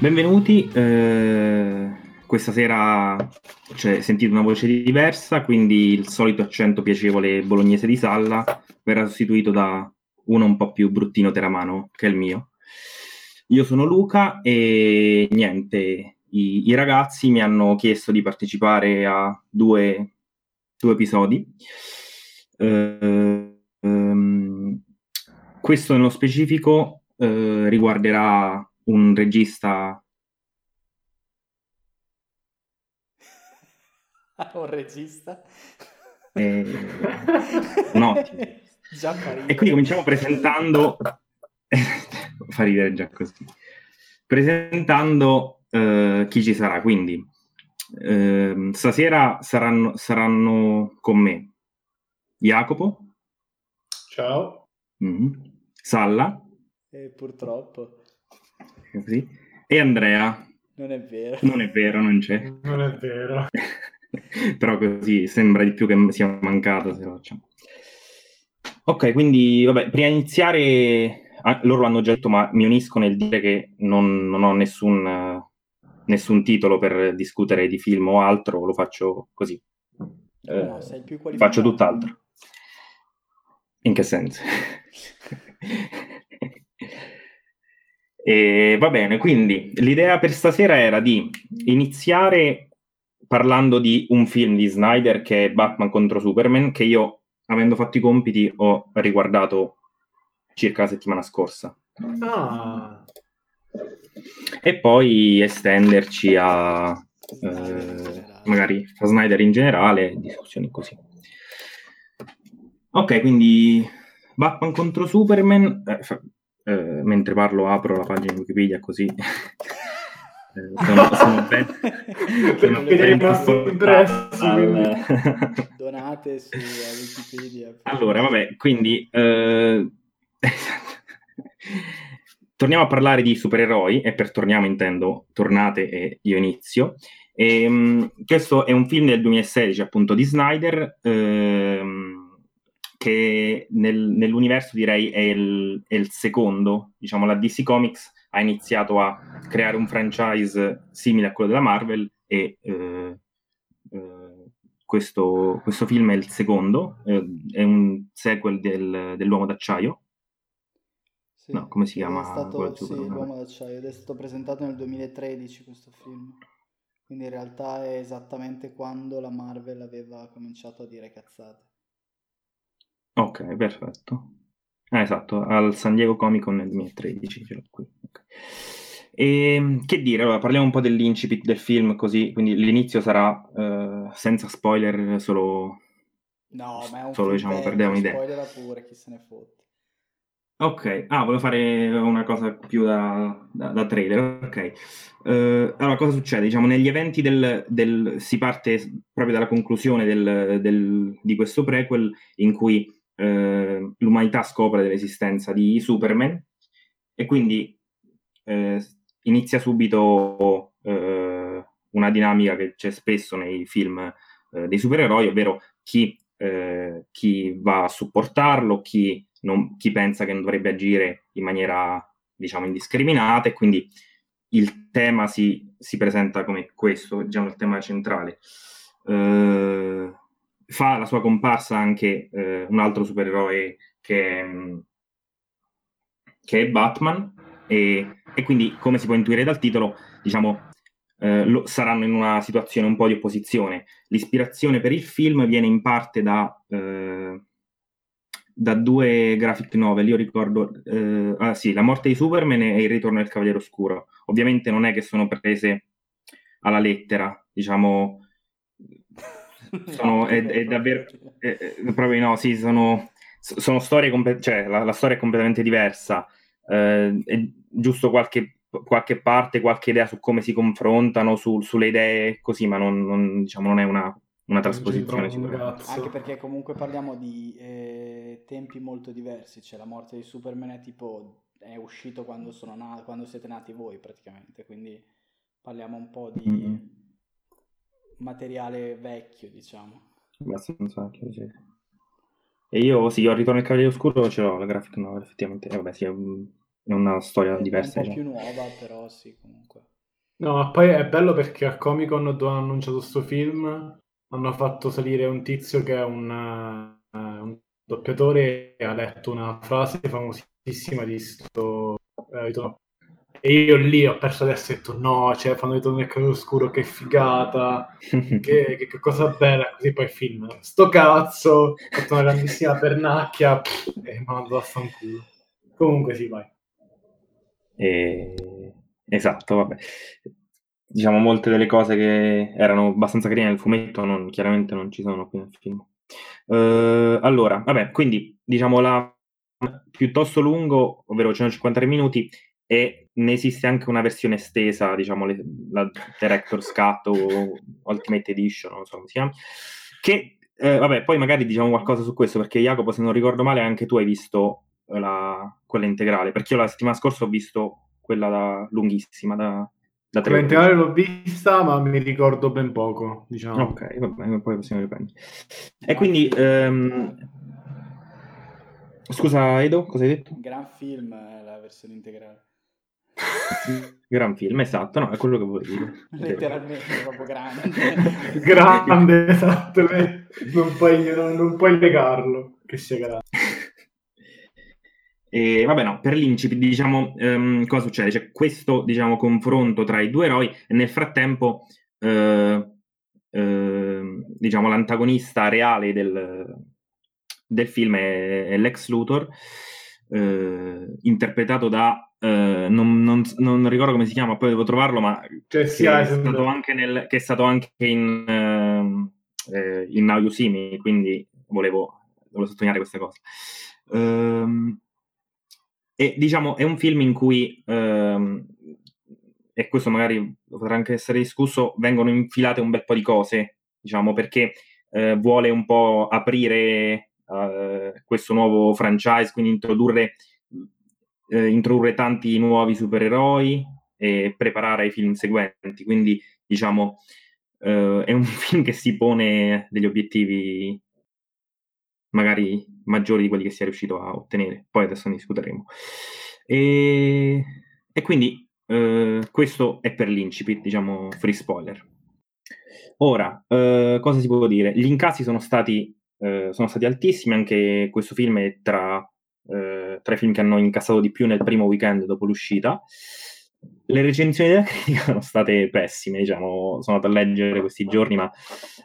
Benvenuti. Eh, questa sera cioè, sentite una voce diversa, quindi il solito accento piacevole bolognese di Salla verrà sostituito da uno un po' più bruttino teramano, che è il mio. Io sono Luca e niente, i, i ragazzi mi hanno chiesto di partecipare a due, due episodi. Uh, um, questo nello specifico uh, riguarderà un regista. un regista? Eh, un ottimo. e quindi cominciamo presentando. Fa ridere già così. Presentando uh, chi ci sarà. Quindi, uh, stasera saranno, saranno, con me Jacopo. Ciao. Mm-hmm. Salla. Eh, purtroppo. Così. E Andrea. Non è vero. Non è vero, non c'è. Non è vero. Però così sembra di più che sia mancato se lo facciamo. Ok, quindi vabbè, prima di iniziare, ah, loro l'hanno già detto, ma mi unisco nel dire che non, non ho nessun, uh, nessun, titolo per discutere di film o altro, lo faccio così. Eh, no, faccio tutt'altro. In che senso? E va bene, quindi l'idea per stasera era di iniziare parlando di un film di Snyder che è Batman contro Superman, che io, avendo fatto i compiti, ho riguardato circa la settimana scorsa. Ah. E poi estenderci a eh, magari a Snyder in generale, discussioni così. Ok, quindi Batman contro Superman. Eh, eh, mentre parlo apro la pagina di Wikipedia così. Eh, sono, sono ben, sono ben al... donate su Wikipedia allora vabbè quindi eh... torniamo a parlare di supereroi e per torniamo intendo tornate e io inizio. E, um, questo è un film del 2016 appunto di Snyder ehm, che nel, nell'universo direi è il, è il, secondo, diciamo la DC Comics ha iniziato a creare un franchise simile a quello della Marvel e eh, eh, questo, questo, film è il secondo, eh, è un sequel del, dell'Uomo d'Acciaio. Sì, no, come si chiama? È stato, sì, l'Uomo d'Acciaio ed è stato presentato nel 2013 questo film. Quindi in realtà è esattamente quando la Marvel aveva cominciato a dire cazzate. Ok, perfetto. Ah, esatto, al San Diego Comic Con nel 2013, ce l'ho qui. Okay. E, ehm, che dire, allora parliamo un po' dell'incipit del film, così, quindi l'inizio sarà uh, senza spoiler, solo... No, ma è un solo, diciamo, per dare un'idea. Spoiler pure, chi se ne fotte. Ok, ah, volevo fare una cosa più da, da, da trailer, ok. Uh, allora, cosa succede? Diciamo, negli eventi del, del si parte proprio dalla conclusione del, del, di questo prequel in cui eh, l'umanità scopre dell'esistenza di Superman e quindi eh, inizia subito eh, una dinamica che c'è spesso nei film eh, dei supereroi, ovvero chi, eh, chi, va a supportarlo, chi, non, chi pensa che non dovrebbe agire in maniera diciamo indiscriminata e quindi il tema si, si presenta come questo, diciamo il tema centrale. Uh, fa la sua comparsa anche eh, un altro supereroe che, che è Batman. E, e, quindi come si può intuire dal titolo diciamo eh, lo, saranno in una situazione un po' di opposizione. L'ispirazione per il film viene in parte da, eh, da due graphic novel. Io ricordo eh, ah, sì, La morte di Superman e Il ritorno del Cavaliere Oscuro. Ovviamente non è che sono prese alla lettera diciamo sono, è, è, davvero è, è, proprio no, sì, sono, sono storie, comp- cioè la, la, storia è completamente diversa. Eh, è giusto qualche, qualche, parte, qualche idea su come si confrontano, su, sulle idee così, ma non, non, diciamo, non è una, una trasposizione sicuramente. Anche perché comunque parliamo di eh, tempi molto diversi, cioè la morte di Superman è tipo è uscito quando, sono na- quando siete nati voi praticamente, quindi parliamo un po' di... Mm-hmm materiale vecchio, diciamo. Abbastanza vecchio, sì. E io sì, ho Ritorno al Cavaliere Oscuro, ce l'ho la graphic novel, effettivamente. Eh, vabbè, sì, è, è una storia È diversa. un po' diciamo. più nuova, però sì, comunque. No, ma poi è bello perché a Comic Con dove hanno annunciato questo film hanno fatto salire un tizio che è un, eh, un doppiatore e ha letto una frase famosissima di sto... detto- e io lì ho perso adesso e ho detto no, cioè fanno vedere nel caso oscuro, che figata, che, che- che cosa bella, così poi il film, sto cazzo, ho fatto una grandissima pernacchia pff, e mi ha mandato a fanculo. Comunque sì, vai. E- Esatto, vabbè. Diciamo, molte delle cose che erano abbastanza carine nel fumetto non- chiaramente non ci sono qui nel film. Eh, allora, vabbè, quindi diciamo la piuttosto lungo, ovvero 153 minuti, e ne esiste anche una versione estesa, diciamo le- la Director's Cut o Ultimate Edition, non so come si chiama, che eh, vabbè, poi magari diciamo qualcosa su questo, perché Jacopo, se non ricordo male, anche tu hai visto eh, la- quella integrale, perché io la settimana scorsa ho visto quella da- lunghissima da, da tre integrale l'ho vista, ma mi ricordo ben poco, diciamo. Ok, va bene, poi possiamo riprendere. E quindi, ehm, scusa Edo, cosa hai detto? Un gran film eh, la versione integrale. Gran film, esatto, no, è quello che volevo dire. Letteralmente, proprio grande. Grande, esatto. Non puoi, non, non puoi legarlo, che sia grande. E vabbè, no, per l'incipit, diciamo, ehm, cosa succede? C'è questo, diciamo, confronto tra i due eroi e nel frattempo, eh, ehm, diciamo, l'antagonista reale del, del film è, è Lex Luthor, eh, interpretato da, eh, non, non- non ricordo come si chiama, poi devo trovarlo, ma Jesse che è, stato anche nel, che è stato anche in, ehm, eh, in Now You See Me, quindi volevo, volevo sottolineare questa cosa. Ehm, e diciamo è un film in cui, ehm, e questo magari potrà anche essere discusso, vengono infilate un bel po' di cose, diciamo, perché eh, vuole un po' aprire eh, questo nuovo franchise, quindi introdurre, eh, introdurre tanti nuovi supereroi e preparare i film seguenti. Quindi, diciamo, eh, è un film che si pone degli obiettivi magari maggiori di quelli che si è riuscito a ottenere. Poi adesso ne discuteremo. E, e quindi eh, questo è per l'incipit, diciamo, free spoiler. Ora, eh, cosa si può dire? Gli incassi sono stati, eh, sono stati altissimi, anche questo film è tra, eh, tra i film che hanno incassato di più nel primo weekend dopo l'uscita. Le recensioni della critica sono state pessime, diciamo, sono andato a leggere questi giorni, ma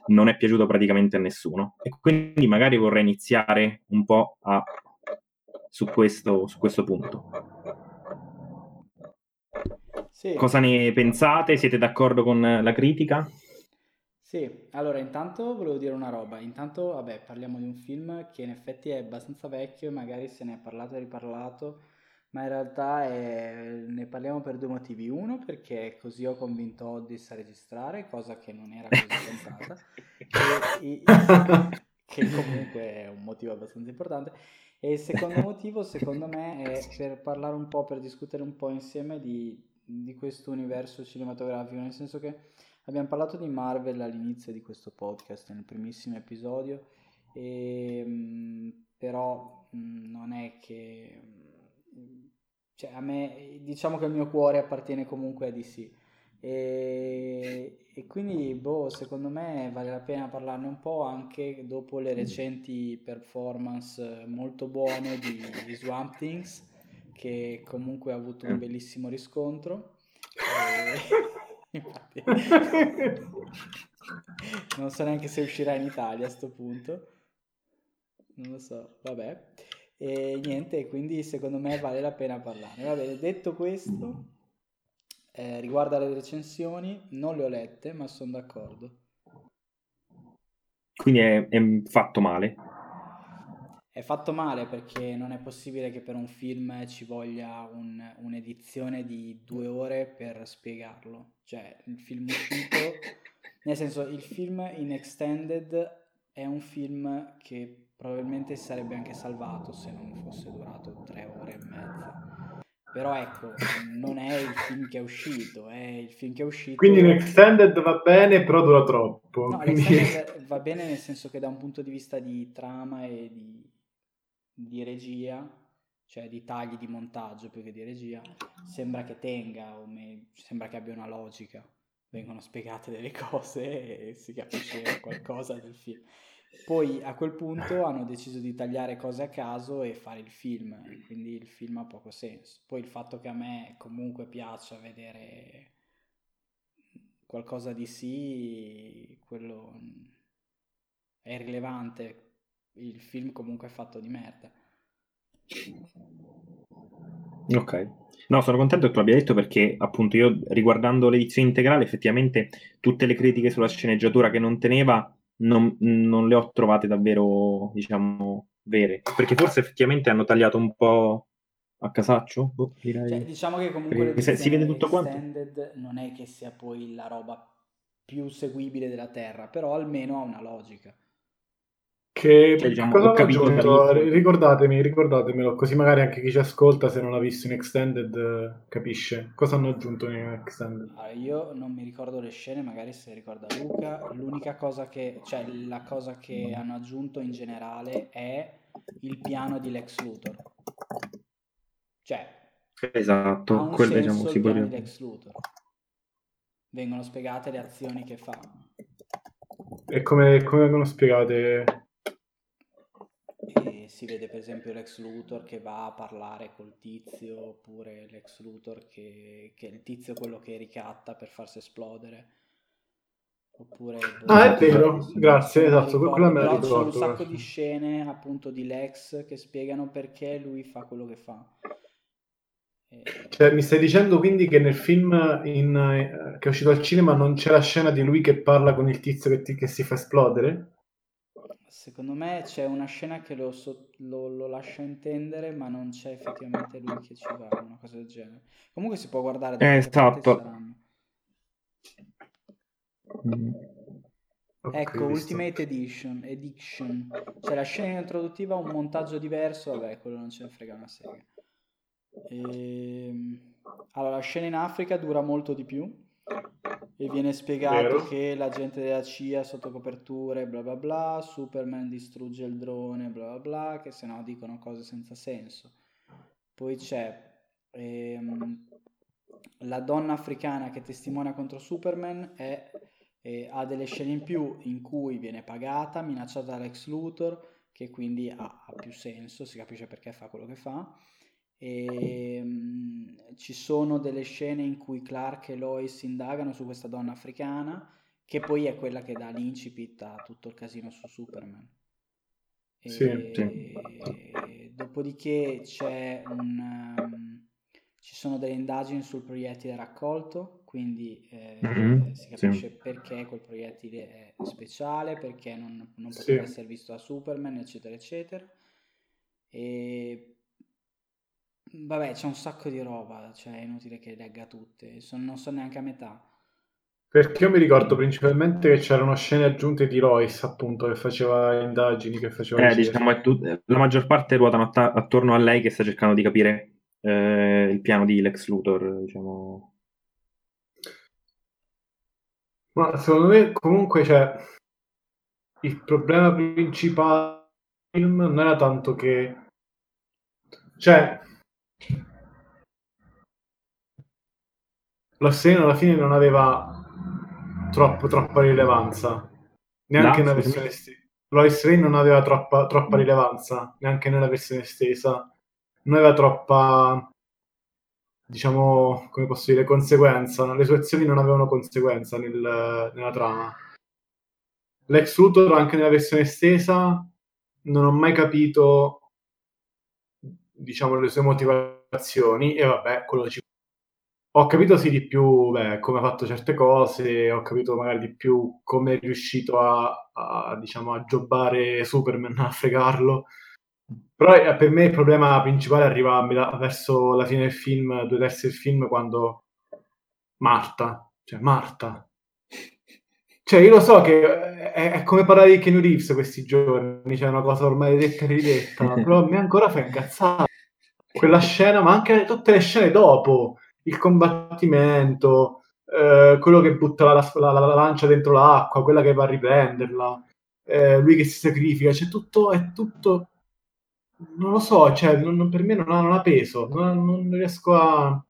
non è piaciuto praticamente a nessuno. E quindi magari vorrei iniziare un po' a- su, questo, su questo punto. Sì. Cosa ne pensate? Siete d'accordo con la critica? Sì, allora intanto volevo dire una roba, intanto vabbè parliamo di un film che in effetti è abbastanza vecchio e magari se ne è parlato e riparlato, ma in realtà è- ne parliamo per due motivi. Uno perché così ho convinto Oddis a registrare, cosa che non era così e- e- che comunque è un motivo abbastanza importante. E il secondo motivo, secondo me, è per parlare un po', per discutere un po' insieme di, di questo universo cinematografico, nel senso che abbiamo parlato di Marvel all'inizio di questo podcast, nel primissimo episodio, e, mh, però mh, non è che... mh, Cioè, a me, diciamo che il mio cuore appartiene comunque a DC. E, e quindi, boh, secondo me vale la pena parlarne un po' anche dopo le recenti performance molto buone di, di Swamp Things, che comunque ha avuto un bellissimo riscontro. E- infatti, non so neanche se uscirà in Italia a sto punto. Non lo so, vabbè. E niente, quindi secondo me vale la pena parlarne. Va bene, detto questo, eh, riguardo alle recensioni, non le ho lette, ma sono d'accordo. Quindi è, è fatto male. È fatto male perché non è possibile che per un film ci voglia un- un'edizione di due ore per spiegarlo. Cioè, il film uscito, nel senso, il film in extended è un film che probabilmente sarebbe anche salvato se non fosse durato tre ore e mezza. Però ecco, non è il film che è uscito, è il film che è uscito. Quindi in extended va bene, però dura troppo. No, Quindi- l'extended va bene nel senso che da un punto di vista di trama e di, di regia cioè di tagli di montaggio più che di regia, sembra che tenga, o me- sembra che abbia una logica. Vengono spiegate delle cose e si capisce qualcosa del film. Poi a quel punto hanno deciso di tagliare cose a caso e fare il film, quindi il film ha poco senso. Poi il fatto che a me comunque piaccia vedere qualcosa di sì, quello è irrilevante. Il film comunque è fatto di merda. Ok. No, sono contento che tu l'abbia detto perché appunto io riguardando l'edizione integrale effettivamente tutte le critiche sulla sceneggiatura che non teneva non, non le ho trovate davvero, diciamo, vere. Perché forse effettivamente hanno tagliato un po' a casaccio? Boh, direi. Cioè, diciamo che comunque se, si vede tutto quanto. non è che sia poi la roba più seguibile della Terra, però almeno ha una logica. Che cioè, diciamo, cosa ho aggiunto? Ricordatemi, ricordatemelo, così magari anche chi ci ascolta, se non l'ha visto in Extended, capisce. Cosa hanno aggiunto in Extended? Allora, io non mi ricordo le scene, magari se ricorda Luca. L'unica cosa che, cioè la cosa che hanno aggiunto in generale è il piano di Lex Luthor. Cioè, esatto, ha un quello diciamo, si può di Lex Luthor. Vengono spiegate le azioni che fa. E come, come vengono spiegate? E si vede per esempio l'ex Luthor che va a parlare col tizio, oppure l'ex Luthor che, che è il tizio quello che ricatta per farsi esplodere. Oppure ah, è vero, grazie, esatto, quello me la Ci sono un sacco di scene appunto di Lex che spiegano perché lui fa quello che fa. Cioè, mi stai dicendo quindi che nel film in, eh, che è uscito al cinema non c'è la scena di lui che parla con il tizio che, ti, che si fa esplodere? Secondo me c'è una scena che lo, lo, lo, lascia intendere, ma non c'è effettivamente lui che ci va, una cosa del genere. Comunque si può guardare da eh, esatto. Mm. Okay, ecco. Ultimate Edition, Edition. C'è la scena introduttiva, un montaggio diverso, vabbè, quello non ce ne frega una sega. E... Ehm, allora, la scena in Africa dura molto di più e viene spiegato Vero. che la gente della CIA sotto coperture bla bla bla, Superman distrugge il drone bla bla bla, che se no dicono cose senza senso. Poi c'è ehm, la donna africana che testimonia contro Superman è, eh, ha delle scene in più in cui viene pagata, minacciata dall'ex Luthor, che quindi ha, ha più senso, si capisce perché fa quello che fa e, um, ci sono delle scene in cui Clark e Lois indagano su questa donna africana che poi è quella che dà l'incipit a tutto il casino su Superman. E, sì, sì. Dopodiché c'è un, um, ci sono delle indagini sul proiettile raccolto, quindi eh, mm-hmm, si capisce sì. perché quel proiettile è speciale, perché non, non poteva essere visto da Superman, eccetera, eccetera. E Vabbè, c'è un sacco di roba, cioè è inutile che legga tutte, Sono- non so neanche a metà. Perché io mi ricordo principalmente che c'erano scene aggiunte di Lois, appunto, che faceva indagini, che faceva Eh, diciamo, tut- la maggior parte ruotano atta- attorno a lei che sta cercando di capire eh, il piano di Lex Luthor, diciamo. Ma secondo me comunque c'è il problema principale del film non era tanto che... Cioè, l'assegno alla fine non aveva troppo, troppa rilevanza, neanche no, nella versione estesa. Lois Lane non aveva troppa, troppa rilevanza, neanche nella versione estesa. Non aveva troppa, diciamo, come posso dire, conseguenza. Le sue azioni non avevano conseguenza nel, nella trama. L'ex Luthor, anche nella versione estesa, non ho mai capito, diciamo, le sue motivazioni e vabbè, quello ci ho capito sì di più beh, come ha fatto certe cose, ho capito magari di più come è riuscito a, a, diciamo, a jobbare Superman, a fregarlo. Però eh, per me il problema principale arriva verso la fine del film, due terzi del film, quando Marta, cioè Marta. Cioè, io lo so che è, è come parlare di Keanu Reeves questi giorni, c'è una cosa ormai detta e ridetta, però a me ancora fa incazzare. Quella scena, ma anche tutte le scene dopo il combattimento, eh, quello che butta la, la, la, la, lancia dentro l'acqua, quella che va a riprenderla, eh, lui che si sacrifica, c'è tutto, è tutto non lo so, cioè, non, per me non ha, non ha peso, non, non riesco a...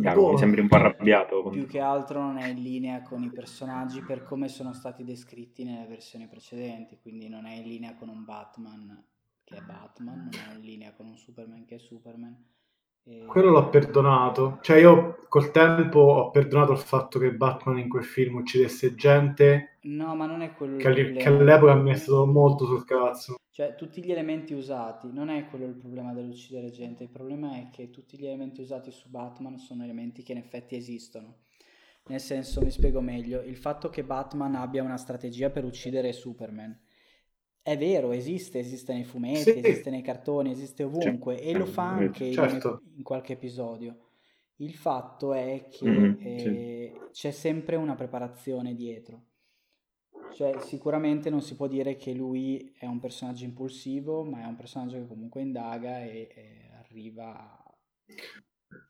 Iago, boh. mi sembri un po' arrabbiato. Più che altro non è in linea con i personaggi per come sono stati descritti nelle versioni precedenti, quindi non è in linea con un Batman che è Batman, non è in linea con un Superman che è Superman e... Quello l'ho perdonato. Cioè, io col tempo ho perdonato il fatto che Batman in quel film uccidesse gente. No, ma non è quello che, che all'epoca mi è stato molto sul cazzo. Cioè, tutti gli elementi usati, non è quello il problema dell'uccidere gente, il problema è che tutti gli elementi usati su Batman sono elementi che in effetti esistono. Nel senso, mi spiego meglio, il fatto che Batman abbia una strategia per uccidere Superman è vero, esiste, esiste nei fumetti, sì. esiste nei cartoni, esiste ovunque certo. e lo fa anche certo. in, in, qualche episodio. Il fatto è che mm, eh, sì. c'è sempre una preparazione dietro. Cioè, sicuramente non si può dire che lui è un personaggio impulsivo, ma è un personaggio che comunque indaga e, e arriva,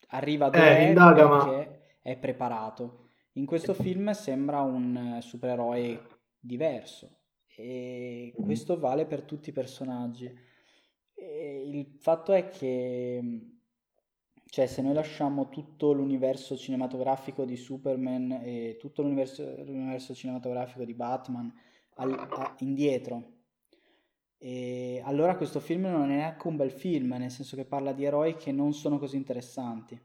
arriva dove eh, indaga, perché ma... è preparato. In questo film sembra un supereroe diverso e questo vale per tutti i personaggi. E il fatto è che cioè se noi lasciamo tutto l'universo cinematografico di Superman e tutto l'universo, l'universo cinematografico di Batman al, a, indietro e allora questo film non è neanche un bel film nel senso che parla di eroi che non sono così interessanti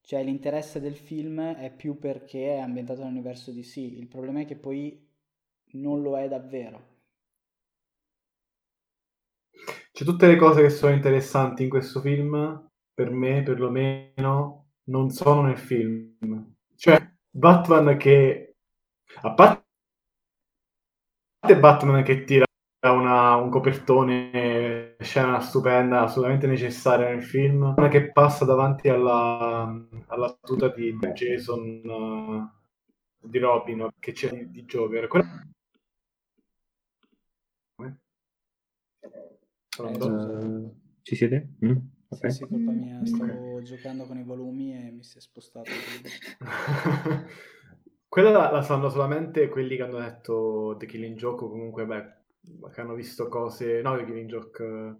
cioè l'interesse del film è più perché è ambientato nell'universo di DC il problema è che poi non lo è davvero. Cioè, tutte le cose che sono interessanti in questo film, per me perlomeno, non sono nel film. Cioè, Batman che... A parte Batman che tira una, un copertone, scena stupenda, assolutamente necessaria nel film, che passa davanti alla, alla tuta di Jason, uh, di Robin, che c'è di, Joker. Quella Uh, ci siete? Mm? Sì, sì, colpa mia, stavo giocando con i volumi e mi si è spostato. Quella la, la, sanno solamente quelli che hanno detto The Killing Joke o comunque, beh, che hanno visto cose... No, The Killing Joke...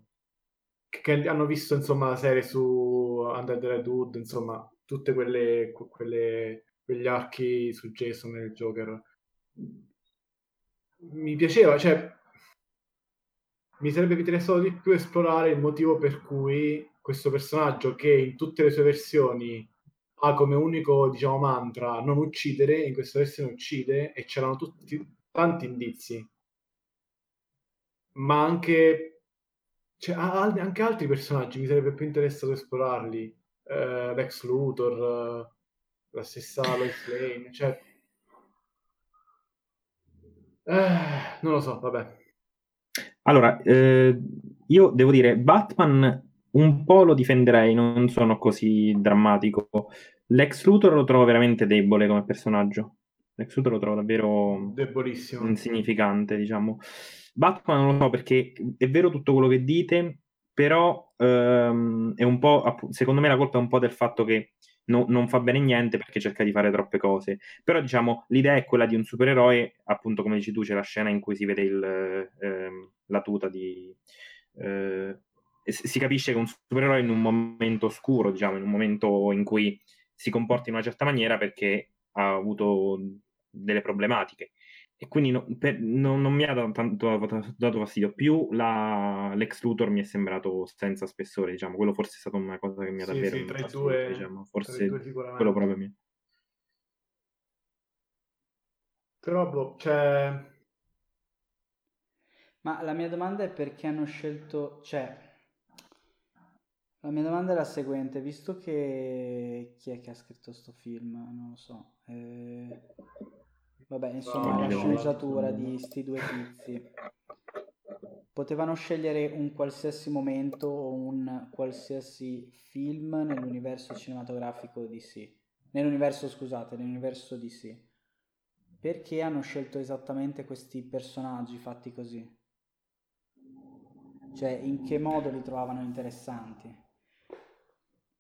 Che, che hanno visto, insomma, la serie su Under the Red Hood, insomma, tutte quelle, quelle quegli archi su Jason e il Joker. Mi piaceva, cioè mi sarebbe interessato di più esplorare il motivo per cui questo personaggio che in tutte le sue versioni ha come unico diciamo mantra non uccidere, in questa versione uccide e c'erano tutti tanti indizi. Ma anche cioè, anche altri personaggi mi sarebbe più interessato esplorarli. Uh, Lex Luthor, uh, la stessa Lois Lane, cioè uh, non lo so, vabbè. Allora, eh, io devo dire, Batman un po' lo difenderei, non sono così drammatico. Lex Luthor lo trovo veramente debole come personaggio. Lex Luthor lo trovo davvero debolissimo, insignificante, diciamo. Batman non lo so perché è vero tutto quello che dite, però ehm, è un po', secondo me la colpa è un po' del fatto che no, non fa bene niente perché cerca di fare troppe cose. Però, diciamo, l'idea è quella di un supereroe, appunto, come dici tu, c'è la scena in cui si vede il, eh, la tuta di... Eh, si capisce che un supereroe in un momento oscuro, diciamo, in un momento in cui si comporta in una certa maniera perché ha avuto delle problematiche e quindi no, per, no, non mi ha dato, tanto dato fastidio. Più la, l'ex Luthor mi è sembrato senza spessore, diciamo. Quello forse è stata una cosa che mi ha davvero sì, tra i due, diciamo. Forse quello proprio mi. Però, boh, cioè... Ma la mia domanda è perché hanno scelto... Cioè, la mia domanda è la seguente, visto che... Chi è che ha scritto questo film? Non lo so. Eh... Vabbè, insomma, la sceneggiatura di sti due tizi. Potevano scegliere un qualsiasi momento o un qualsiasi film nell'universo cinematografico DC. Nell'universo, scusate, nell'universo DC. Perché hanno scelto esattamente questi personaggi fatti così? Cioè, in che modo li trovavano interessanti?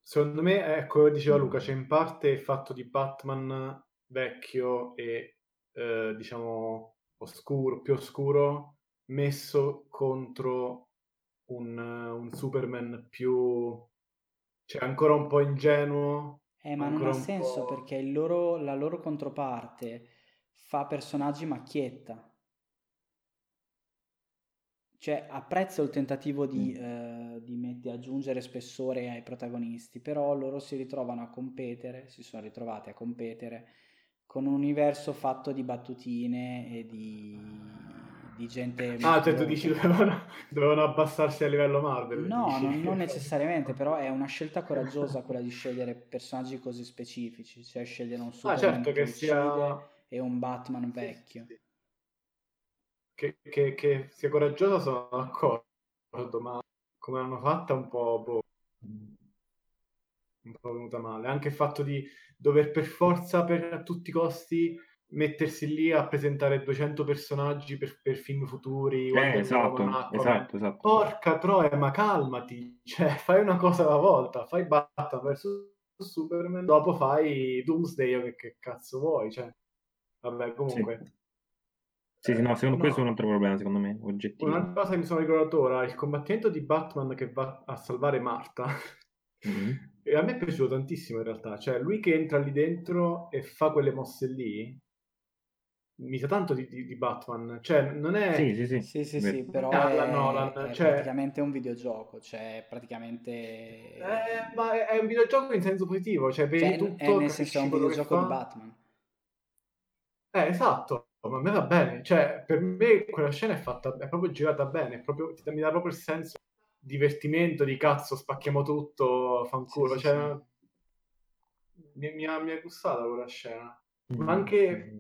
Secondo me, ecco, diceva Luca, c'è in parte il fatto di Batman vecchio e eh, diciamo oscuro, più oscuro messo contro un, un Superman più... cioè ancora un po' ingenuo. Eh, ma non ha senso perché loro, la loro controparte fa personaggi macchietta. Cioè, apprezzo il tentativo di, mm. eh, di metti, aggiungere spessore ai protagonisti, però loro si ritrovano a competere, si sono ritrovati a competere con un universo fatto di battutine e di, di gente... Ah, cioè tu dici dovevano, dovevano abbassarsi a livello Marvel? No, non, non, necessariamente, però è una scelta coraggiosa quella di scegliere personaggi così specifici, cioè scegliere un Superman ah, certo che, che sia... e un Batman vecchio. Sì, sì che, che, che sia coraggiosa sono d'accordo, ma come l'hanno fatta un po', boh, un po' venuta male. Anche il fatto di dover per forza, per a tutti i costi, mettersi lì a presentare 200 personaggi per, per film futuri. Eh, esatto, esatto, esatto. Porca troia, ma calmati, cioè fai una cosa alla volta, fai Batman versus Superman, dopo fai Doomsday o che, che cazzo vuoi, cioè. Vabbè, comunque. Sì. Sì, sì, no, secondo no. questo è un altro problema, secondo me, oggettivo. Una cosa che mi sono ricordato ora, il combattimento di Batman che va a salvare Marta. Mm-hmm. E a me è piaciuto tantissimo in realtà, cioè lui che entra lì dentro e fa quelle mosse lì, mi sa tanto di, di, di, Batman, cioè non è... Sì, sì, sì, sì, sì, sì però è, Nolan, è cioè... praticamente un videogioco, cioè praticamente... Eh, ma è un videogioco in senso positivo, cioè vedi cioè, tutto... È nel senso è un videogioco di Batman. Eh, esatto, ma a me va bene, cioè per me quella scena è fatta, è proprio girata bene, proprio, mi dà proprio il senso divertimento di cazzo, spacchiamo tutto, fanculo, sì, cioè sì. Mi, mi, ha, mi è gustata quella scena, mm. ma, anche,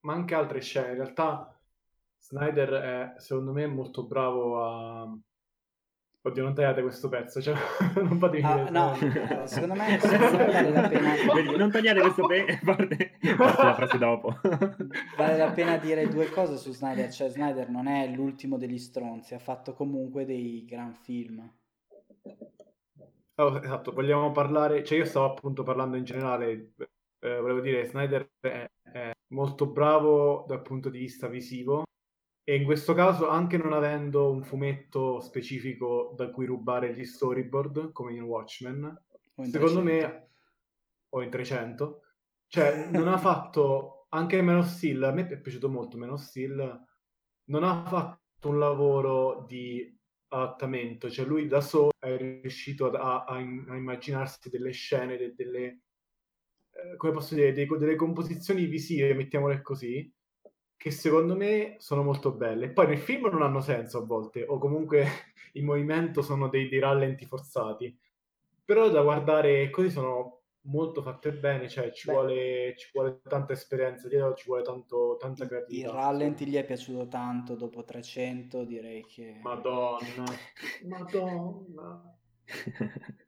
ma anche altre scene, in realtà Snyder è secondo me molto bravo a Oddio, non tagliate questo pezzo, cioè, non fate ah, No, secondo me, secondo me vale la pena... Vedi, non tagliate questo pezzo, parte, parte la frase dopo. vale la pena dire due cose su Snyder, cioè Snyder non è l'ultimo degli stronzi, ha fatto comunque dei gran film. Oh, esatto, vogliamo parlare, cioè io stavo appunto parlando in generale, eh, volevo dire, Snyder è, è molto bravo dal punto di vista visivo, e in questo caso, anche non avendo un fumetto specifico da cui rubare gli storyboard, come in Watchmen, in secondo 300. me, o in 300, cioè non ha fatto, anche Man of Steel, a me è piaciuto molto Man of Steel, non ha fatto un lavoro di adattamento, cioè lui da solo è riuscito a, a, a immaginarsi delle scene, de, delle, eh, come posso dire, dei, delle composizioni visive, mettiamole così, che secondo me sono molto belle. Poi nel film non hanno senso a volte, o comunque in movimento sono dei, dei rallenti forzati. Però da guardare così sono molto fatte bene, cioè ci, vuole, ci vuole, tanta esperienza dietro, ci vuole tanto, tanta creatività. Il rallenti gli è piaciuto tanto, dopo 300 direi che... Madonna, madonna.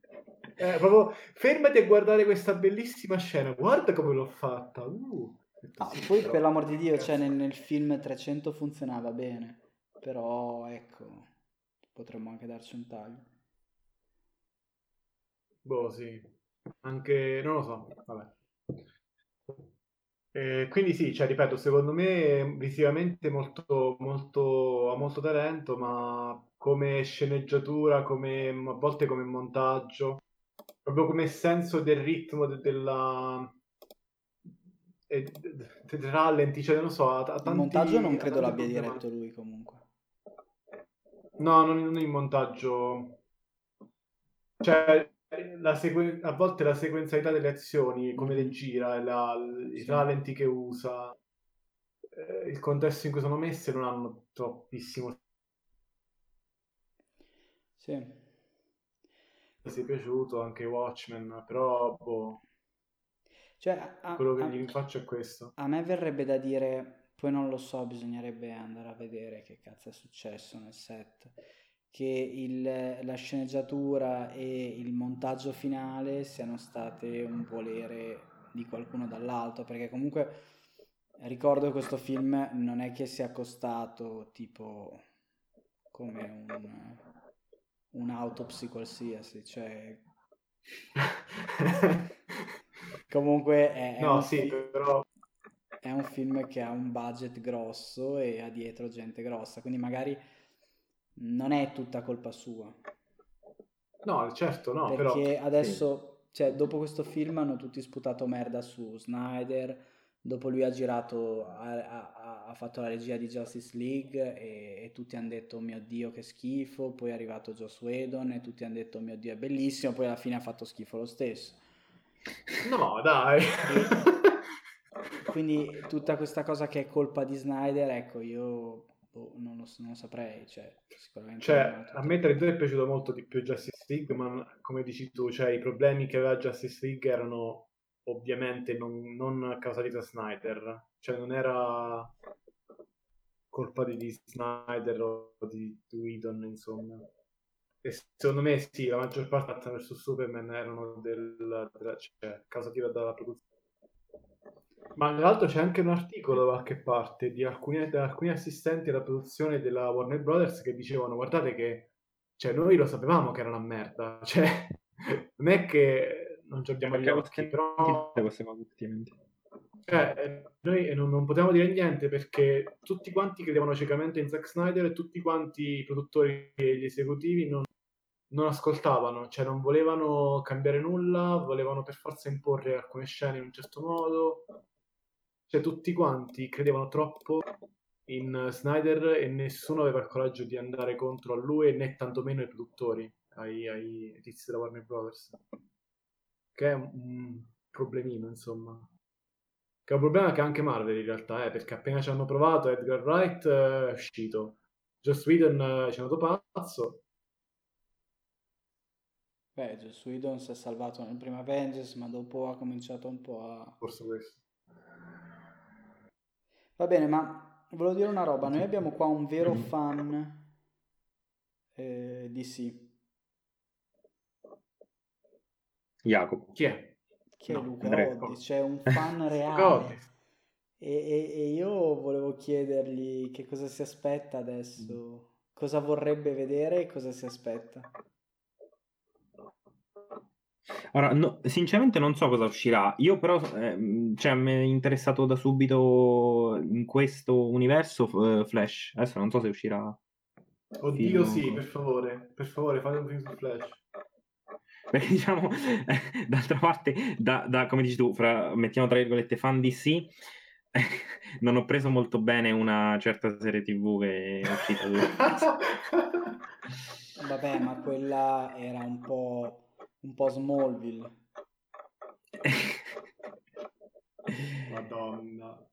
Eh, proprio fermati a guardare questa bellissima scena, guarda come l'ho fatta. Uh. Ah, poi per l'amor di Dio, cioè nel, nel, film 300 funzionava bene, però ecco, potremmo anche darci un taglio. Boh, sì, anche, non lo so, vabbè. Eh, quindi sì, cioè, ripeto, secondo me visivamente molto, molto, ha molto talento, ma come sceneggiatura, come, a volte come montaggio, proprio come senso del ritmo de, della e, rallenti, cioè non so, ha, tanti, il montaggio non credo l'abbia diretto lui comunque. No, non, non il montaggio. Cioè, sequen- a volte la sequenzialità delle azioni, come le gira, la, i sì. rallenti che usa, eh, il contesto in cui sono messe non hanno troppissimo. Sì. Mi è piaciuto anche Watchmen, però boh, cioè, a, Quello che a, gli faccio è questo. A me verrebbe da dire, poi non lo so, bisognerebbe andare a vedere che cazzo è successo nel set. Che il, la sceneggiatura e il montaggio finale siano state un volere di qualcuno dall'alto, perché comunque ricordo che questo film non è che sia costato tipo come un, un'autopsi qualsiasi, cioè Comunque è, no, un, sì, però... è è un film che ha un budget grosso e ha dietro gente grossa, quindi magari non è tutta colpa sua. No, certo, no, Perché però... adesso, sì. cioè, dopo questo film hanno tutti sputato merda su Snyder, dopo lui ha girato, ha, ha, ha fatto la regia di Justice League e, e, tutti hanno detto, oh mio Dio, che schifo, poi è arrivato Joss Whedon e tutti hanno detto, oh mio Dio, è bellissimo, poi alla fine ha fatto schifo lo stesso. No, dai! Quindi tutta questa cosa che è colpa di Snyder, ecco, io boh, non, lo, non saprei, cioè, sicuramente... Cioè, a me tra i due è piaciuto molto di più Justice League, ma come dici tu, cioè, i problemi che aveva Justice League erano ovviamente non, non causati da Snyder, cioè non era colpa di, di Snyder o di Whedon, insomma. E secondo me sì, la maggior parte di Batman vs Superman erano del, della, cioè, causativa dalla produzione. Ma tra l'altro c'è anche un articolo da qualche parte di alcuni, di alcuni assistenti alla produzione della Warner Brothers che dicevano guardate che cioè, noi lo sapevamo che era una merda, cioè non è che non ci abbiamo gli occhi, però... Cioè, eh, noi non, non potevamo dire niente perché tutti quanti credevano ciecamente in Zack Snyder e tutti quanti i produttori e gli esecutivi non, non ascoltavano, cioè non volevano cambiare nulla, volevano per forza imporre alcune scene in un certo modo, cioè tutti quanti credevano troppo in Snyder e nessuno aveva il coraggio di andare contro a lui né tantomeno i produttori, ai, ai tizi della Warner Brothers. Che è un problemino, insomma. Che è un problema che anche Marvel in realtà è, perché appena ci hanno provato Edgar Wright eh, è uscito. Joss Whedon eh, ci è andato pazzo. Beh, Joss Whedon si è salvato nel primo Avengers, ma dopo ha cominciato un po' a... Forse questo. Va bene, ma volevo dire una roba. Noi abbiamo qua un vero fan eh, DC. Jacopo. Chi è? Chi è no, Luca Roddi? C'è un fan reale. E, e, e, io volevo chiedergli che cosa si aspetta adesso, cosa vorrebbe vedere e cosa si aspetta. Ora, no, sinceramente non so cosa uscirà. Io però, eh, cioè, mi è interessato da subito in questo universo eh, Flash. Adesso non so se uscirà. Oddio, sì, per favore, per favore, fate un film su Flash. Perché diciamo, eh, d'altra parte, da, da, come dici tu, fra, mettiamo tra virgolette fan DC, non ho preso molto bene una certa serie TV che è uscita. Vabbè, ma quella era un po' un po' Smallville. Madonna.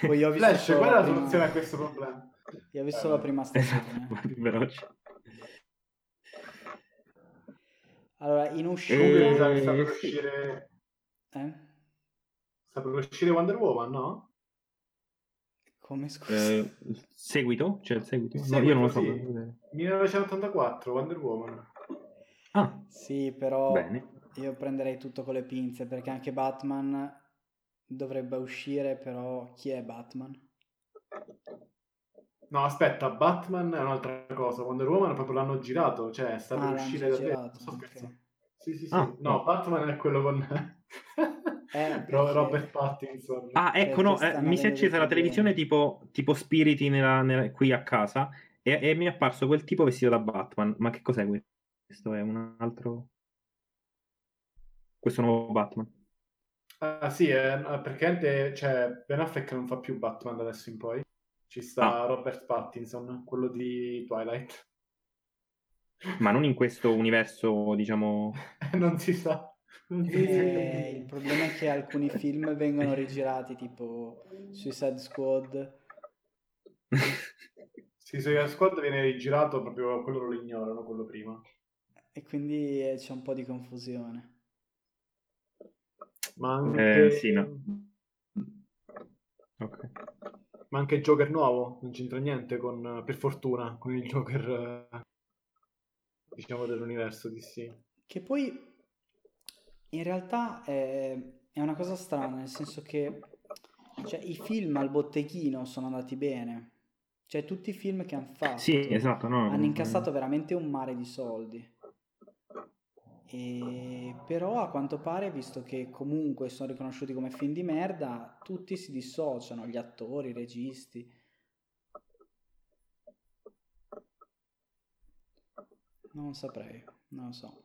Poi io ho visto Flash, qual è la prima... soluzione a questo problema? Io ho visto eh, la prima stagione. Esatto, veloce. Allora, in uscita... E... Sta, sta per uscire... Eh? Sta per uscire Wonder Woman, no? Come scusa? Eh, seguito? C'è il seguito? seguito no, io non lo so. Sì. 1984, Wonder Woman. Ah, sì, però bene. io prenderei tutto con le pinze perché anche Batman dovrebbe uscire, però chi è Batman? No, aspetta, Batman è un'altra cosa. Wonder Woman proprio l'hanno girato, cioè sta per Ah, uscire da girato, Sto ok. scherzando. Sì, sì, sì. Ah, no, no. Batman è quello con Eh, Robert Pattinson. Ah, ecco, no, eh, mi si è accesa la televisione tipo, tipo Spiriti nella- nella- qui a casa e, e mi è apparso quel tipo vestito da Batman. Ma che cos'è questo? È un altro... Questo nuovo Batman. Ah, sì, è, praticamente cioè, Ben Affleck non fa più Batman da adesso in poi. Ci sta Ah. Robert Pattinson, quello di Twilight. Ma non in questo universo, diciamo... non si sa. Eh, sa. il problema è che alcuni film vengono rigirati tipo Suicide Squad. Sì, Suicide Squad viene rigirato proprio quello lo ignorano, quello prima. E quindi eh, c'è un po' di confusione. Ma anche, Eh, sì, no. Ok. ma anche Joker nuovo, non c'entra niente con, per fortuna, con il Joker, eh, diciamo, dell'universo DC. Che poi in realtà è, è una cosa strana, nel senso che cioè, i film al botteghino sono andati bene. Cioè tutti i film che hanno fatto Sì, esatto, no, hanno incassato veramente un mare di soldi. E però a quanto pare, visto che comunque sono riconosciuti come film di merda, tutti si dissociano, gli attori, i registi. Non saprei, non lo so.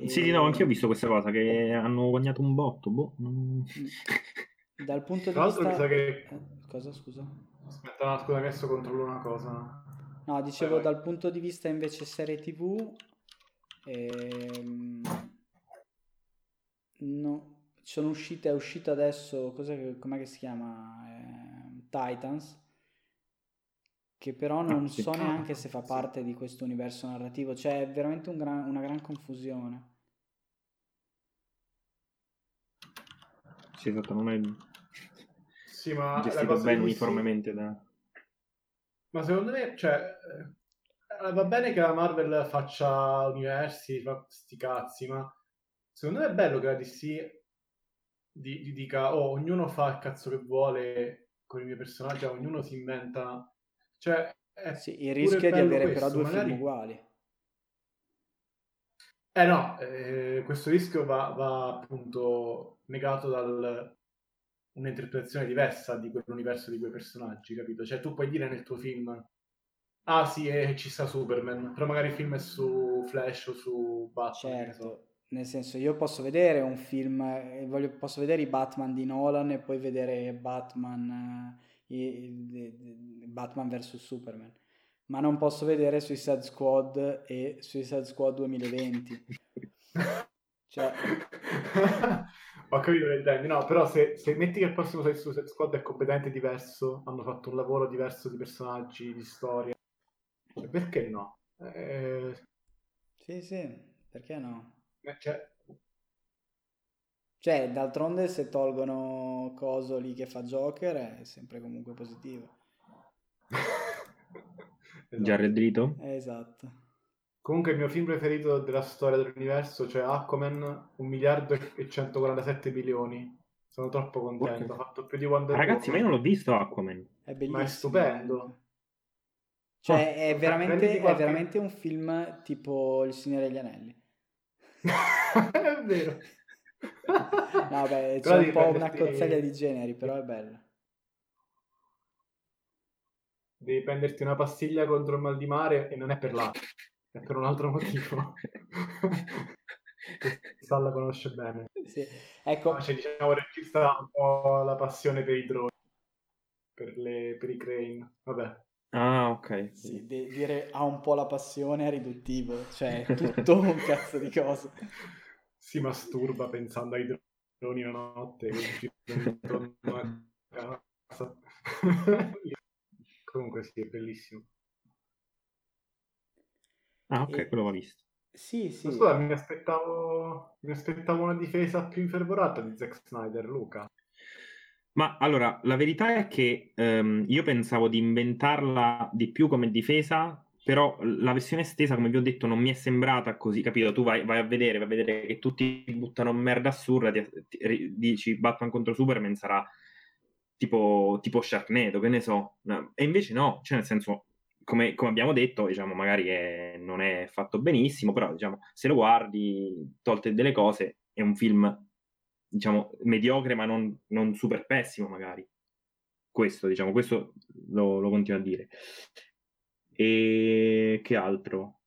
E... Sì, sì, no, anche io ho visto questa cosa, che hanno guadagnato un botto, boh. Dal punto di vista... mi sa che... Eh, cosa, scusa? Aspetta, no, scusa, adesso controllo una cosa. No, dicevo, dal punto di vista invece serie tv, ehm... no, sono uscite, è uscita adesso, cos'è, com'è che si chiama? Eh, Titans, che però non ah, so neanche se fa parte di questo universo narrativo, cioè è veramente un gran, una gran confusione. Sì, esatto, non è sì, ma gestito bene uniformemente da... Ma secondo me, cioè, eh, va bene che la Marvel faccia universi, fa sti cazzi, ma secondo me è bello che la DC di, di dica, oh, ognuno fa il cazzo che vuole con i miei personaggi, ognuno si inventa cioè, sì, il rischio è di avere questo, però due magari... film uguali. Eh no, eh, questo rischio va, va, appunto negato da un'interpretazione diversa di quell'universo di quei personaggi, capito? Cioè tu puoi dire nel tuo film, ah sì, eh, ci sta Superman, però magari il film è su Flash o su Batman. Certo, nel senso io posso vedere un film, eh, voglio, posso vedere i Batman di Nolan e poi vedere Batman... Eh Batman vs Superman, ma non posso vedere Suicide Squad e Suicide Squad 2020. cioè... Ho capito che intendi, no, però se, se, metti che il prossimo Suicide Squad è completamente diverso, hanno fatto un lavoro diverso di personaggi, di storia, cioè, perché no? Eh... Sì, sì, perché no? Eh, cioè, cioè, d'altronde se tolgono Coso lì che fa Joker è sempre comunque positivo. esatto. Jared Rito? Esatto. Comunque il mio film preferito della storia dell'universo, cioè Aquaman, 1 miliardo e 147 milioni. Sono troppo contento, ha fatto più di Wonder Ragazzi, ma io non l'ho visto Aquaman. È bellissimo. Ma è stupendo. Cioè, oh, è, veramente, è veramente un film tipo Il Signore degli Anelli. è vero. no, beh, c'è un po' una cozzaglia di generi, però è bello. Devi prenderti una pastiglia contro il mal di mare e non è per l'acqua, è per un altro motivo. Sal la conosce bene. Sì. Ecco. No, cioè, diciamo, regista un po' la passione per i droni, per, le, per i crane. Vabbè. Ah, ok. Sì, de- dire ha un po' la passione è riduttivo, cioè è tutto un cazzo di cose si masturba pensando ai droni la notte comunque sì è bellissimo. Ah ok e... quello va visto. Sì sì. Scusa mi aspettavo mi aspettavo una difesa più infervorata di Zack Snyder Luca ma allora, la verità è che um, io pensavo di inventarla di più come difesa però la versione estesa, come vi ho detto, non mi è sembrata così, capito? Tu vai, vai a vedere, vai a vedere che tutti buttano merda assurda, ti, ti, dici Batman contro Superman sarà tipo, tipo Sharknado, che ne so. E invece no, cioè nel senso, come, come abbiamo detto, diciamo, magari è, non è fatto benissimo, però diciamo, se lo guardi, tolte delle cose, è un film, diciamo, mediocre, ma non, non super pessimo magari. Questo, diciamo, questo lo, lo continuo a dire. E che altro?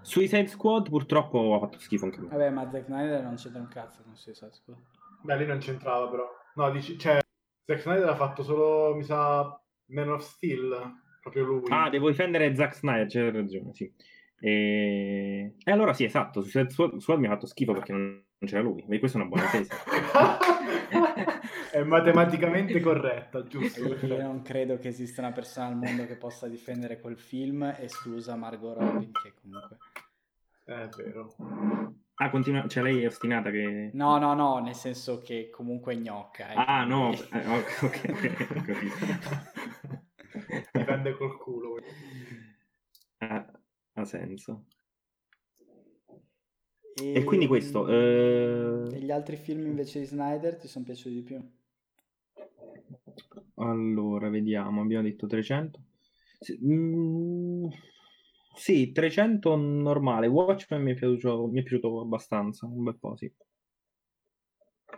Suicide Squad purtroppo ha fatto schifo anche lui. Vabbè, ma Zack Snyder non c'entra un cazzo con Suicide Squad. Beh, lì non c'entrava però. No, dici, cioè, Zack Snyder ha fatto solo, mi sa, Man of Steel, proprio lui. Ah, devo difendere Zack Snyder, c'è ragione, sì. E... e allora sì, esatto, Suicide Squad mi ha fatto schifo perché non c'era lui, e questa è una buona tesi. è matematicamente corretta, giusto? Io non credo che esista una persona al mondo che possa difendere quel film, esclusa Margot Robin, che comunque... È vero. Ah, continua, cioè lei è ostinata che... No, no, no, nel senso che comunque è gnocca. Eh, ah, no, eh, ok, ok, Dipende col culo. Ah, ha senso. E, e quindi questo... Eh... E gli altri film invece di Snyder ti sono piaciuti di più? Allora, vediamo, abbiamo detto 300. Mm, sì, 300 normale. Watchmen mi è piaciuto, mi è piaciuto abbastanza, un bel po', sì.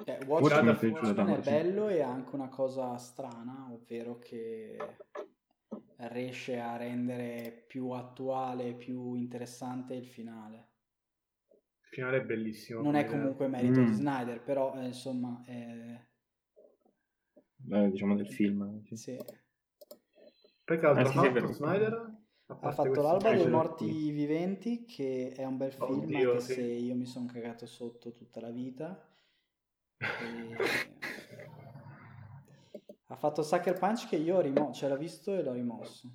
Cioè, Watchmen, Watchmen, Watchmen è bello e ha anche una cosa strana, ovvero che riesce a rendere più attuale, più interessante il finale. Il finale è bellissimo. Non è comunque merito mm. di Snyder, però eh, insomma... È... Beh, diciamo del film. Sì. sì. Perché altro eh, sì, ha fatto Snyder? Ha fatto l'alba dei morti qui. viventi, che è un bel film, Oddio, anche sì. se io mi sono cagato sotto tutta la vita. E... ha fatto Sucker Punch che io ho rimosso, cioè l'ho visto e l'ho rimosso.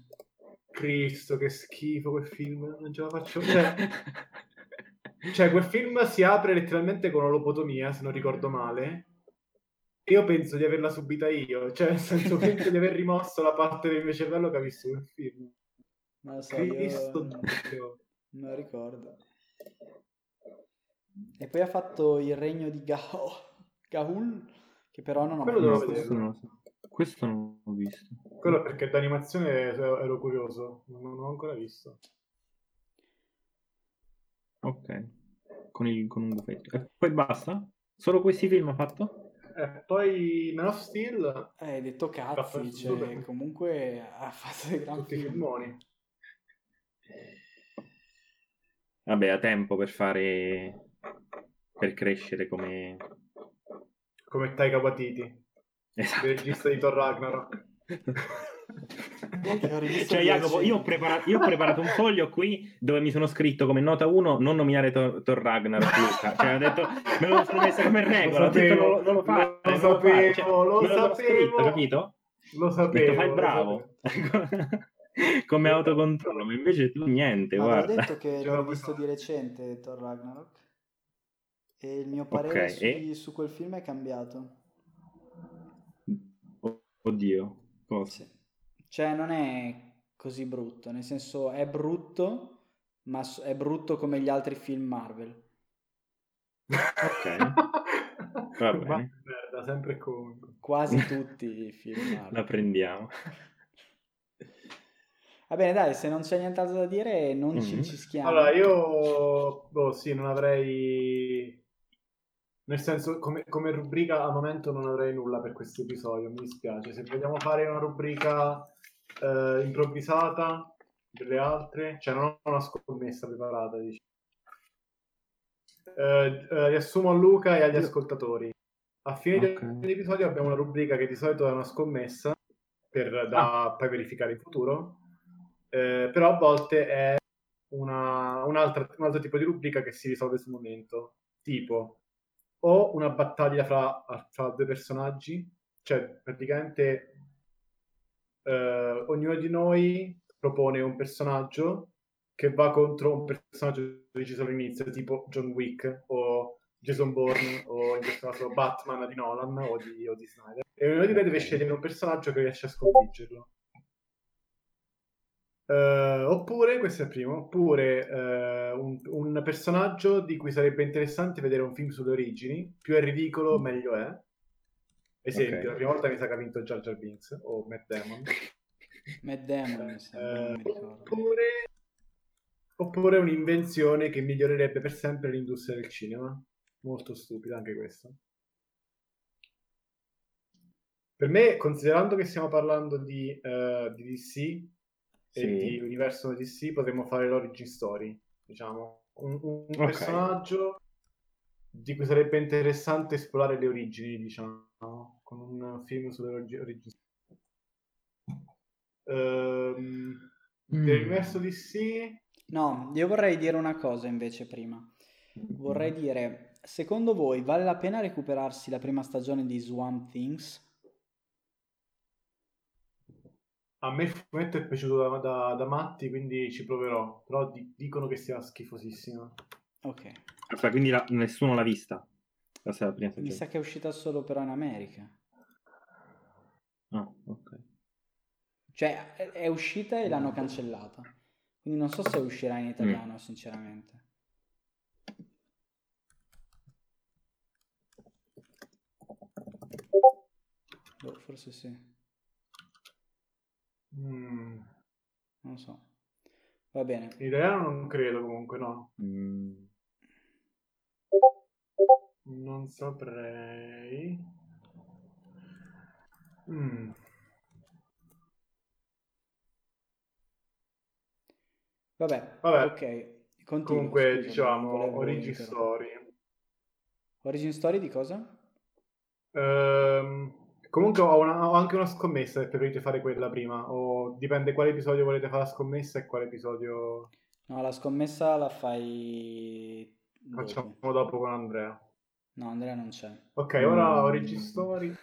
Cristo, che schifo quel film, non ce la faccio. Cioè, cioè quel film si apre letteralmente con una lobotomia, se non ricordo male. Io penso di averla subita io, cioè nel senso penso di aver rimosso la parte del mio cervello che ha visto quel film. Non lo so, Cristo io... non lo ricordo. E poi ha fatto il regno di Gao, Gaul, che però non ho Quello mai visto. Non so. Questo non ho visto. Quello perché d'animazione ero curioso, non l'ho ancora visto. Ok, con, il, con un buffetto. E poi basta? Solo questi film ha fatto? Eh, poi Man of Steel... Eh, hai detto cazzi, cioè, comunque ha fatto dei grandi Tutti filmoni. Vabbè, ha tempo per fare... per crescere come... Come Taika Waititi. Esatto. Il regista di Thor Ragnarok. cioè, Jacopo, io ho, preparato, io ho, preparato, un foglio qui dove mi sono scritto come nota 1 non nominare Thor, Thor Ragnarok Luca. Cioè, ho detto, me lo sono messo come regola. Lo sapevo, ho detto, non, lo fare. Lo, sapevo, cioè, lo, sapevo. Scritto, capito? Lo sapevo. Detto, fai bravo. come autocontrollo, ma invece tu niente. Ma guarda. ho detto che l'ho visto di recente Thor Ragnarok. E il mio parere okay, su, e... su quel film è cambiato. Oddio, cosa? Sì. Cioè non è così brutto, nel senso è brutto, ma è brutto come gli altri film Marvel. Ok. Va bene. Merda, sempre comunque. Quasi tutti i film Marvel. La prendiamo. Va bene, dai, se non c'è nient'altro da dire, non mm-hmm. ci, ci schiamo. Allora, io, boh, sì, non avrei nel senso, come, come, rubrica al momento non avrei nulla per questo episodio, mi dispiace. Se vogliamo fare una rubrica eh, improvvisata delle altre, cioè non ho una scommessa preparata, diciamo. eh, eh, riassumo a Luca e agli ascoltatori. A fine okay. dell'episodio abbiamo una rubrica che di solito è una scommessa per da ah. poi verificare il futuro, eh, però a volte è una, un, altro, un altro tipo di rubrica che si risolve sul momento. Tipo, o una battaglia fra, fra due personaggi, cioè praticamente eh, ognuno di noi propone un personaggio che va contro un personaggio deciso all'inizio, tipo John Wick o Jason Bourne o in questo caso Batman di Nolan o di, o di Snyder. E ognuno di noi deve scegliere un personaggio che riesce a sconfiggerlo. Uh, oppure, questo è il primo, oppure uh, un, un, personaggio di cui sarebbe interessante vedere un film sulle origini, più è ridicolo meglio è. Esempio, okay. la prima volta mi sa che ha vinto Jar Jar Binks o Matt Damon. Matt Damon, mi sembra, uh, oppure, oppure un'invenzione che migliorerebbe per sempre l'industria del cinema. Molto stupida anche questa. Per me, considerando che stiamo parlando di, di DC, sì. e di universo DC potremmo fare l'origin story, diciamo. Un, un okay. personaggio di cui sarebbe interessante esplorare le origini, diciamo, con un film sulle origini. Um, mm. Dell'universo DC... No, io vorrei dire una cosa invece prima. Vorrei dire, secondo voi vale la pena recuperarsi la prima stagione di Swamp Things? A me il fumetto è piaciuto da, da, da matti, quindi ci proverò. Però di, dicono che sia schifosissima. Ok. Aspetta, quindi la, nessuno l'ha vista? La prima Mi sa che è uscita solo però in America. Ah, ok. Cioè, è, è uscita e l'hanno cancellata. Quindi non so se uscirà in italiano, mm. sinceramente. Boh, forse sì. Mm. Non so. Va bene. In italiano non credo comunque, no. Mm. Non saprei. Mm. Vabbè, Vabbè. ok. Continua, Comunque, scusa, diciamo, Origin. Story. Origin Story di cosa? Ehm, comunque ho, una- ho anche una scommessa se preferite fare quella prima, o dipende quale episodio volete fare la scommessa e quale episodio No, la scommessa la fai facciamo dopo con Andrea. No, Andrea non c'è. Ok, ora Mm. Origin Story.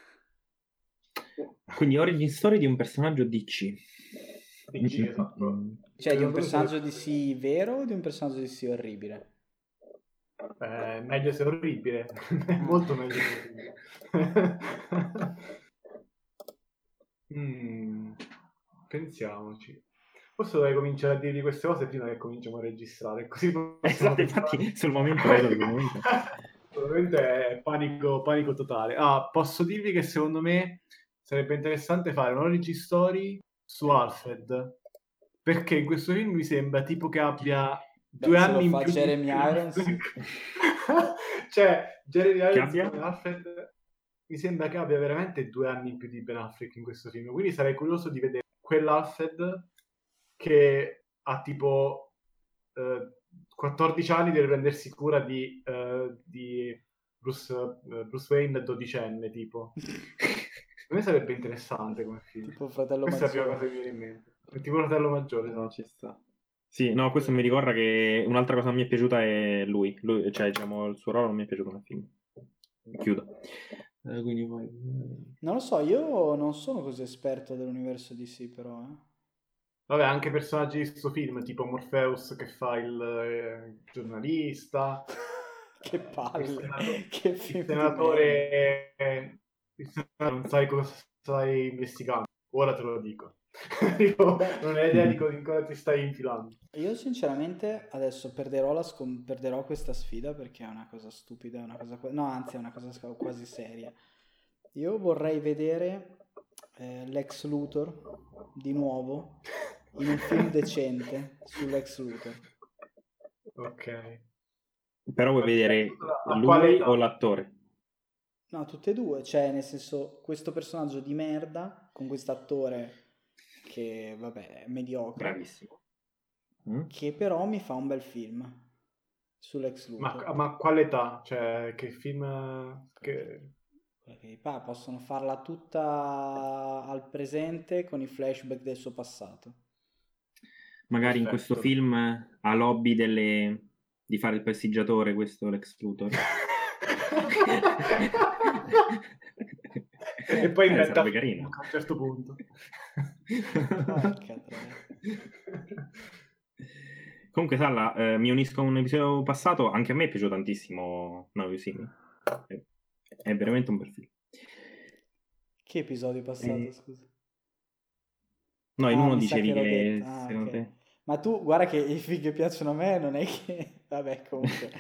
Quindi origin story di un personaggio DC. DC, Mm, esatto. mm. Cioè, di un personaggio sì vero o di un personaggio di sì orribile? Eh, meglio se è orribile, è molto meglio se è orribile. Mm, pensiamoci. Forse dovrei cominciare a dirvi queste cose prima che cominciamo a registrare, così Esatto, infatti sul momento Ovviamente è panico, panico totale. Ah, posso dirvi che secondo me sarebbe interessante fare un origin story su Alfred, perché in questo film mi sembra tipo che abbia Beh, due anni in più di Jeremy Ben Irons. Affleck. cioè, Jeremy Irons come Alfred mi sembra che abbia veramente due anni in più di Ben Affleck in questo film, quindi sarei curioso di vedere quell'Alfred che ha tipo eh, 14 anni deve prendersi cura di, eh, di Bruce, eh, Bruce Wayne dodicenne tipo. A me sarebbe interessante come film. Tipo fratello Questa è la prima maggiore. cosa che mi viene in mente. Tipo fratello maggiore, No, no? ci sta. Sì, no, questo mi ricorda che un'altra cosa che mi è piaciuta è lui, lui cioè diciamo il suo ruolo non mi è piaciuto nel film. Chiudo. Eh, quindi poi... Non lo so, io non sono così esperto dell'universo DC, però. eh. Vabbè, anche personaggi di questo film, tipo Morpheus che fa il eh, giornalista, che palle. il senatore, che il film merda. senatore, eh, il senatore non sai cosa stai investigando, ora te lo dico. Non hai idea di cosa ti stai infilando. Io sinceramente adesso perderò, la scom- perderò questa sfida perché è una cosa stupida, una cosa qua- no anzi è una cosa quasi seria. Io vorrei vedere eh, Lex Luthor di nuovo in un film decente sull'ex Luthor. Ok. Però vuoi vedere A quale lui o l'attore? No, tutte e due, cioè nel senso questo personaggio di merda con quest'attore che vabbè è mediocre, Bravissimo. Mm? che però mi fa un bel film sull'ex Luthor. Ma, ma quale età? Cioè, che film... Che... Perché pa, possono farla tutta al presente con i flashback del suo passato. Magari in Perfetto. questo film ha lobby delle... di fare il prestiggiatore questo Lex Luthor. e poi Eh, inventa sarebbe film carino. a un certo punto. Comunque, Salla, eh, mi unisco a un episodio passato. Anche a me è piaciuto tantissimo See Me. È, è veramente un bel film. Che episodio passato, Eh, scusa? No, in Ah, uno dicevi che che. Ah, secondo ok. te... Ma tu, guarda che i film che piacciono a me non è che... Vabbè, comunque.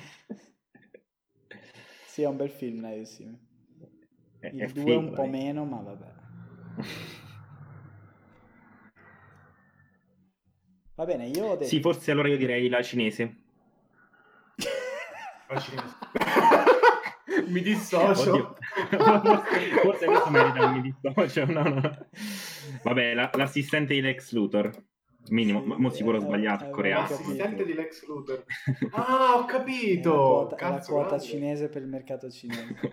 Sì, è un bel film, dai, sì. Il 2 figo, un po' meno, ma vabbè. Va bene, io ho detto... Sì, forse allora io direi la cinese. Mi dissocio. Oddio. forse questo merita un mi dissocio. No, no. Vabbè, la- l'assistente di Lex Luthor. Minimo, Sì, mo sicuro ho eh, sbagliato, eh, coreano. capito. L'assistente di Lex Luthor. Ah, ho È la capito! quota, è la Cazzo, quota cinese per il mercato cinese.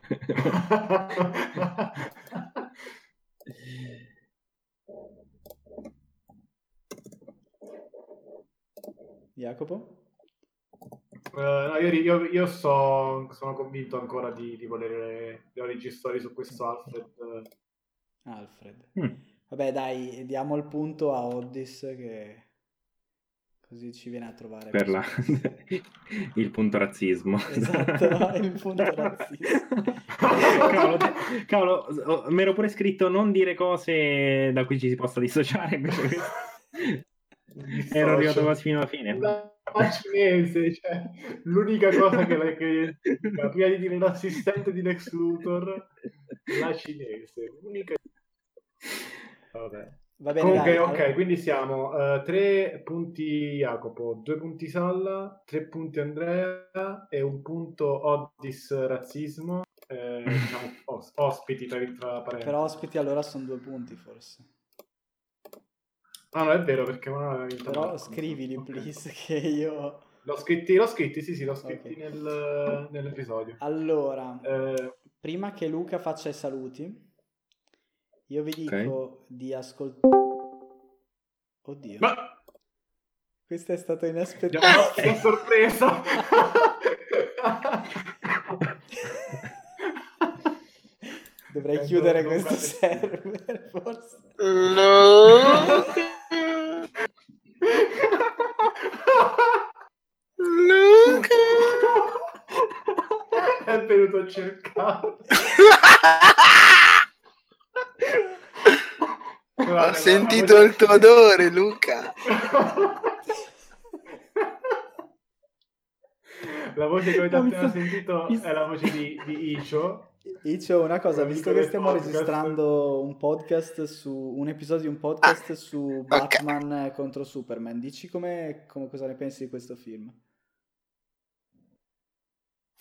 Jacopo? Eh, no, io, io- io so- sono convinto ancora di, di volere le origin story su questo Alfred. Alfred. Mm. Vabbè, dai, diamo il punto a Oddis che così ci viene a trovare. per la... il punto razzismo. Esatto, il punto razzismo. cavolo, te- cavolo, oh, mi ero pure scritto non dire cose da cui ci si possa dissociare. invece Ero arrivato quasi fino alla fine. La la cinese, cioè, l'unica cosa che, la- che prima di dire l'assistente di Lex Luthor, la cinese, l'unica... Vabbè. Va bene, Comunque, dai, ok, allora- quindi siamo eh, tre punti Jacopo, due punti Salla, tre punti Andrea e un punto Oddis razzismo, eh, diciamo os- ospiti tra, tra parentesi. Per ospiti allora sono due punti forse. Ah, no, è vero perché non aveva vinto. Però scrivili, Ok. please, che io... L'ho scritti, l'ho scritti, sì, sì, l'ho scritti Ok. nel- nell'episodio. Allora, Eh, prima che Luca faccia i saluti, io vi dico di ascoltare... Oddio, ma questo è stato inaspettato. una sorpresa! Dovrei Eh, chiudere questo guarda- server, forse. Luca. è venuto a cercare. Ho sentito il tuo odore, Luca. La voce che avete appena sta- sentito è la voce di, di Icio. Icio, una cosa, visto che stiamo podcast. registrando un podcast su un episodio di un podcast su Batman contro Superman, dici come, come- cosa ne pensi di questo film?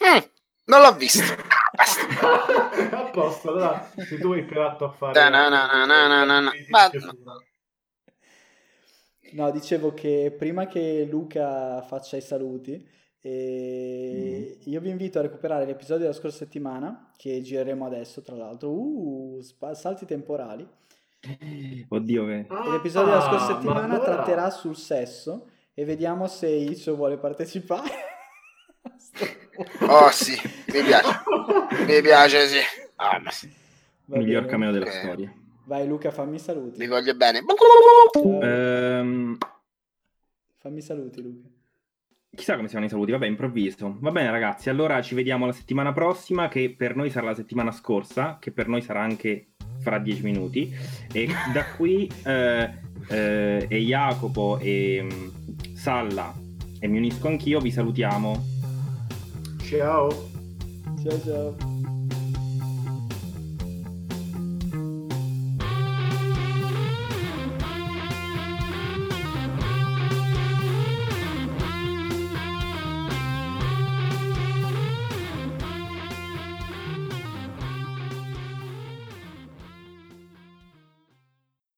Mm, non l'ho visto. Basta. a posto, allora se tu hai predatto a fare... Na, na, na, na, na. Ma- No, dicevo che prima che Luca faccia i saluti, eh, io vi invito a recuperare l'episodio della scorsa settimana, che gireremo adesso, tra l'altro. Uh, salti temporali. Oddio, che... E l'episodio della scorsa Ah, ma settimana allora- tratterà sul sesso e vediamo se Icio vuole partecipare. Oh sì, mi piace. Mi piace, sì. Ah, ma sì, Va miglior bene. cameo della Ok. storia. Vai Luca, fammi saluti. li voglio bene. Ciao. Ehm, Fammi saluti Luca. chissà come siano i saluti, vabbè, improvviso. Va bene ragazzi, allora ci vediamo la settimana prossima, che per noi sarà la settimana scorsa, che per noi sarà anche fra dieci minuti. E da qui eh, eh, e Jacopo e mm, Salla e mi unisco anch'io, vi salutiamo. Ciao. Ciao ciao.